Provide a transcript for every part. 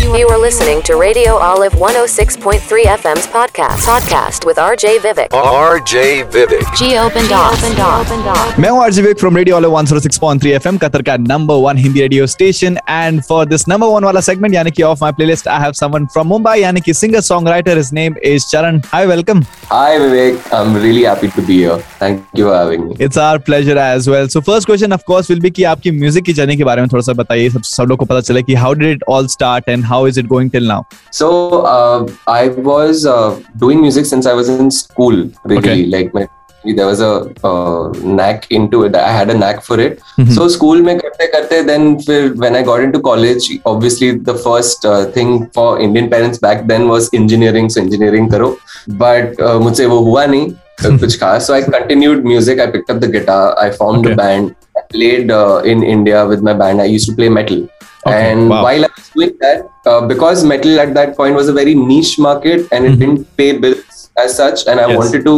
You are listening to Radio Olive 106.3 FM's podcast. Podcast with RJ Vivek. RJ Vivek. Geo Bendoff. मैं हूं RG Wick from radio 106.3 FM Qatar का number one Hindi radio station and for this number one वाला segment यानी कि of my playlist I have someone from Mumbai यानी कि singer song writer his name is चरण hi welcome Hi Vivek, I'm really happy to be here. Thank you for having me. It's our pleasure as well so first question of course will be कि आपकी music की journey के बारे में थोड़ा सा बताइए सब सब लोग को पता चले कि how did it all start and how is it going till now So uh, I was uh, doing music since I was in school. Really, Okay. like my there was a uh, knack into it. I had a knack for it. Mhm. So school में करते करते then फिर when I got into college, obviously the first uh, thing for Indian parents back then was engineering. So engineering करो. But uh, मुझसे वो हुआ नहीं uh, कुछ खास. So I continued music. I picked up the guitar. I formed Okay. a band. I played uh, in India with my band. I used to play metal. Okay, and wow. while I was doing that, uh, because metal at that point was a very niche market and it Mhm. didn't pay bills as such, and I Yes. wanted to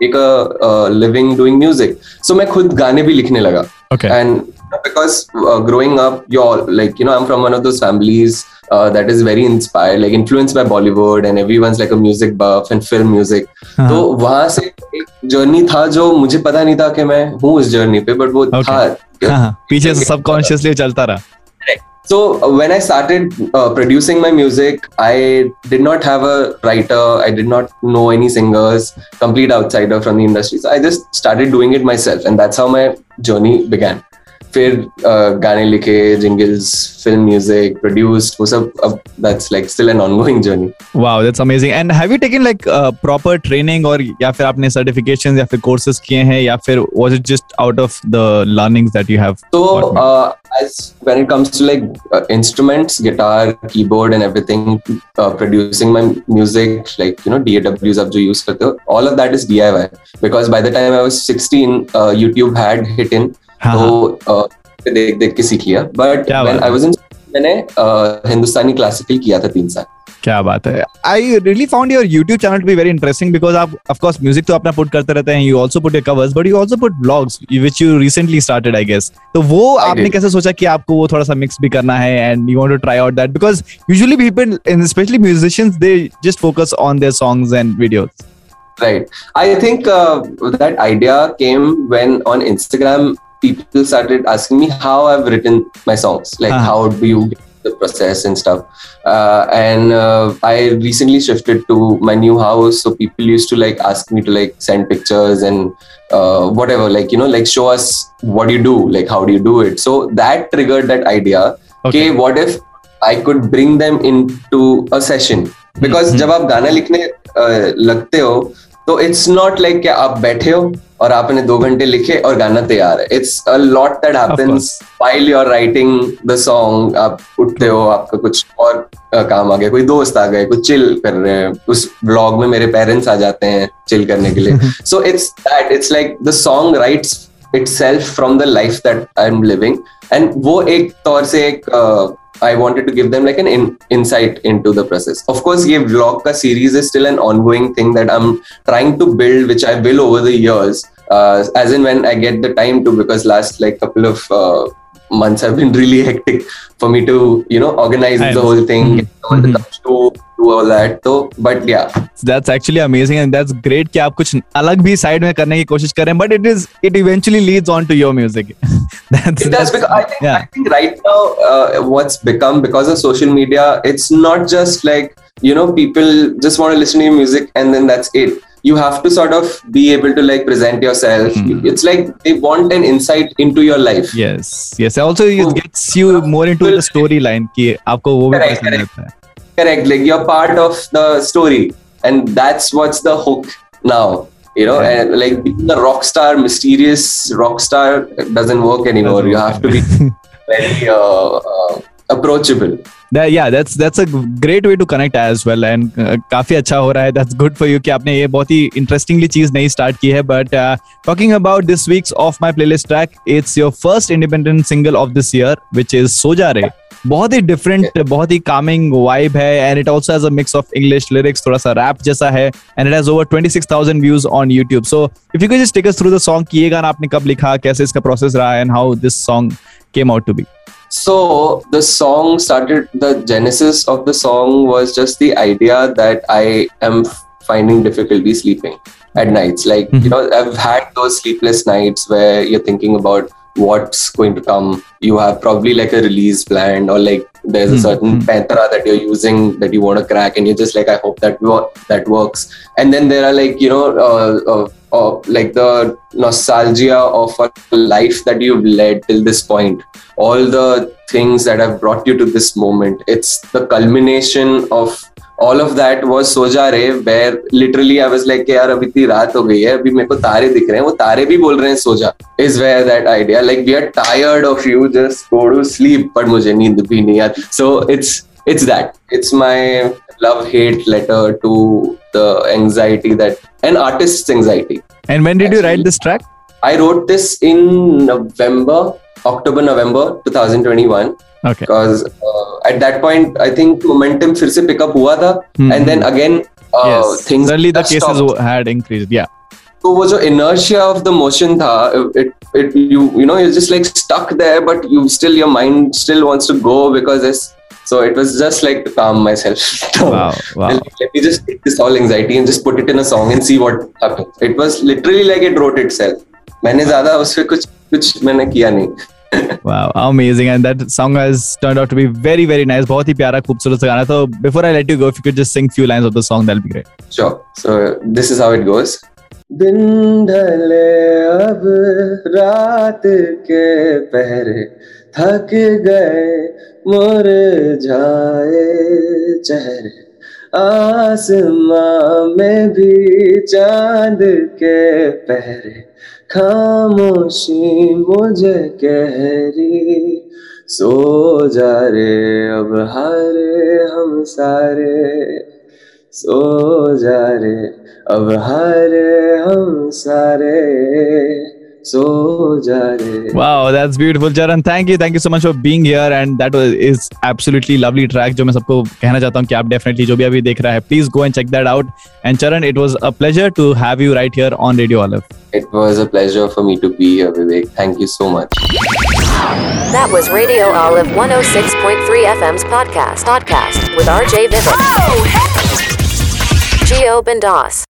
make a uh, living doing music. So मैं खुद गाने भी लिखने लगा. Okay And because uh, growing up, you're like, you know, I'm from one of those families uh, that is very inspired, like influenced by Bollywood, and everyone's like a music buff and film music. हाँ। तो वहां से एक journey था जो मुझे पता नहीं था कि मैं हूँ उस जर्नी पे, बट वो Okay. था. हाँ, पीछे से सबकॉन्शियसली चलता रहा So uh, when I started uh, producing my music, I did not have a writer. I did not know any singers. Complete outsider from the industry. So I just started doing it myself, and that's how my journey began. फिर गाने लिखे jingles film music produced वो सब अब that's like still an ongoing journey wow that's amazing and have you taken like proper training और या फिर आपने सर्टिफिकेशंस या फिर कोर्सेज किए हैं या फिर was it just out of the learnings that you have तो as when it comes to like instruments guitar keyboard and everything producing my music like you know DAWs अब जो यूज़ करते हो all of that is DIY because by the time I was 16 YouTube had hit in हाँ, हाँ. तो uh, देख देख के सीख लिया. But क्या when बात I was in मैंने uh, हिंदुस्तानी क्लासिकल किया था तीन साल. क्या बात है I really found your YouTube channel to be very interesting because आप ऑफ़ कोर्स म्यूज़िक तो अपना पुट करते रहते हैं you also put your covers but you also put blogs which you recently started I guess तो वो आपने did. कैसे सोचा कि आपको वो थोड़ा सा मिक्स भी करना है and you want to try out that because usually people specially musicians they just focus on their songs and videos Right. I think uh, that idea came when on Instagram people started asking me how I've written my songs, like Uh-huh. how do you get the process and stuff. Uh, and uh, I recently shifted to my new house, so people used to like ask me to like send pictures and uh, whatever, like you know, like show us what you do, like how do you do it. So that triggered that idea. Okay, what if I could bring them into a session? Because Mhm. जब आप गाना लिखने uh, लगते हो तो it's not like कि आप बैठे हो और आपने दो घंटे लिखे और गाना तैयार है। It's a lot that happens while you are writing the song आप उठते हो आपका कुछ और काम आ गया कोई दोस्त आ गए कुछ चिल कर रहे हैं उस ब्लॉग में मेरे पेरेंट्स आ जाते हैं चिल करने के लिए। So it's that it's like the song writes itself from the life life I I'm living and वो एक तौर से एक uh, I wanted to give them like an in, insight into the process. Of course, ये vlog series is still an ongoing thing that I'm trying to build, which I will over the years, uh, as in when I get the time to, because last like couple of uh, months have been really hectic for me to, you know, organize I the whole thing, Mhm. get someone to Mhm. come to do all that. So, but yeah, that's actually amazing and that's great कि आप कुछ अलग भी side में करने की कोशिश कर रहे हैं but it is it eventually Leeds on to your music that's it does because I think, yeah. I think right now uh, what's become because of social media it's not just like you know people just want to listen to your music and then that's it you have to sort of be able to like present yourself Hmm. it's like they want an insight into your life yes yes also it Oh. gets you more into the storyline कि आपको वो भी Correct, पसंद correct. आता है correct like you're part of the story and that's what's the hook now you know Yeah. and like being a rock star mysterious rock star doesn't work anymore you have to be very uh, uh, approachable That's that's a great way to connect as well and uh, काफ़ी अच्छा हो रहा है that's good for you कि आपने ये बहुत ही interestingly चीज़ नई start की है but uh, talking about this week's off my playlist track it's your first independent single of this year which is सो जा रे बहुत ही डिफरेंट बहुत ही कामिंग वाइब है and it also has a mix of English lyrics थोड़ा सा rap जैसा है and it has over 26000 views on YouTube so if you can just take us through the song कि ये गाना आपने कब लिखा कैसे इसका प्रोसेस रहा and how this song came out to be So the song started. The genesis of the song was just the idea that I am finding difficulty sleeping at nights. Like mm-hmm. you know, I've had those sleepless nights where you're thinking about what's going to come. You have probably like a release planned, or like there's a mm-hmm. certain pantra that you're using that you want to crack, and you're just like, I hope that that works. And then there are like you know, uh, uh, uh, like the nostalgia of a life that you've led till this point All the things that have brought you to this moment. It's the culmination of all of that was so जा रहे where literally I was like यार अभी इतनी रात हो गई है अभी मेरे को तारे दिख रहे हैं वो तारे भी बोल रहे हैं सो जा is where that idea like we are tired of you just go to sleep but मुझे नींद भी नहीं आती so it's it's that it's my love hate letter to the anxiety that an artist's anxiety and when did Actually, you write this track i wrote this in november october november 2021 okay because uh, at that point i think momentum फिर से pick up हुआ था mm-hmm. and then again uh, yes. things suddenly the cases stopped. had increased yeah तो वो जो inertia of the motion था it it you you know you're just like stuck there but you still your mind still wants to go because it's so it was just like to calm myself wow, wow. let me just take this all anxiety and just put it in a song and see what happens it was literally like it wrote itself मैंने ज़्यादा उसपे कुछ कुछ मैंने किया नहीं wow amazing and that song has turned out to be very very nice बहुत ही प्यारा खूबसूरत गाना तो before I let you go if you could just sing few lines of the song that'll be great sure so this is how it goes दिन ढले अब रात के पहरे थक गए मुर जाए चेहरे आसमां में भी चाँद के पहरे, खामोशी मुझे कह रही सो जा रे अब हारे हम सारे, सो जा रे अब हारे हम सारे। Wow, that's beautiful, Charan. Thank you, thank you so much for being here, and that was is absolutely lovely track. जो मैं सबको कहना चाहता हूँ कि आप definitely जो भी अभी देख रहा है, please go and check that out. And Charan, it was a pleasure to have you right here on Radio Olive. It was a pleasure for me to be here, Vivek. Thank you so much. That was Radio Olive 106.3 FM's podcast podcast with RJ Vivek. Oh, hey! Geo Bendas.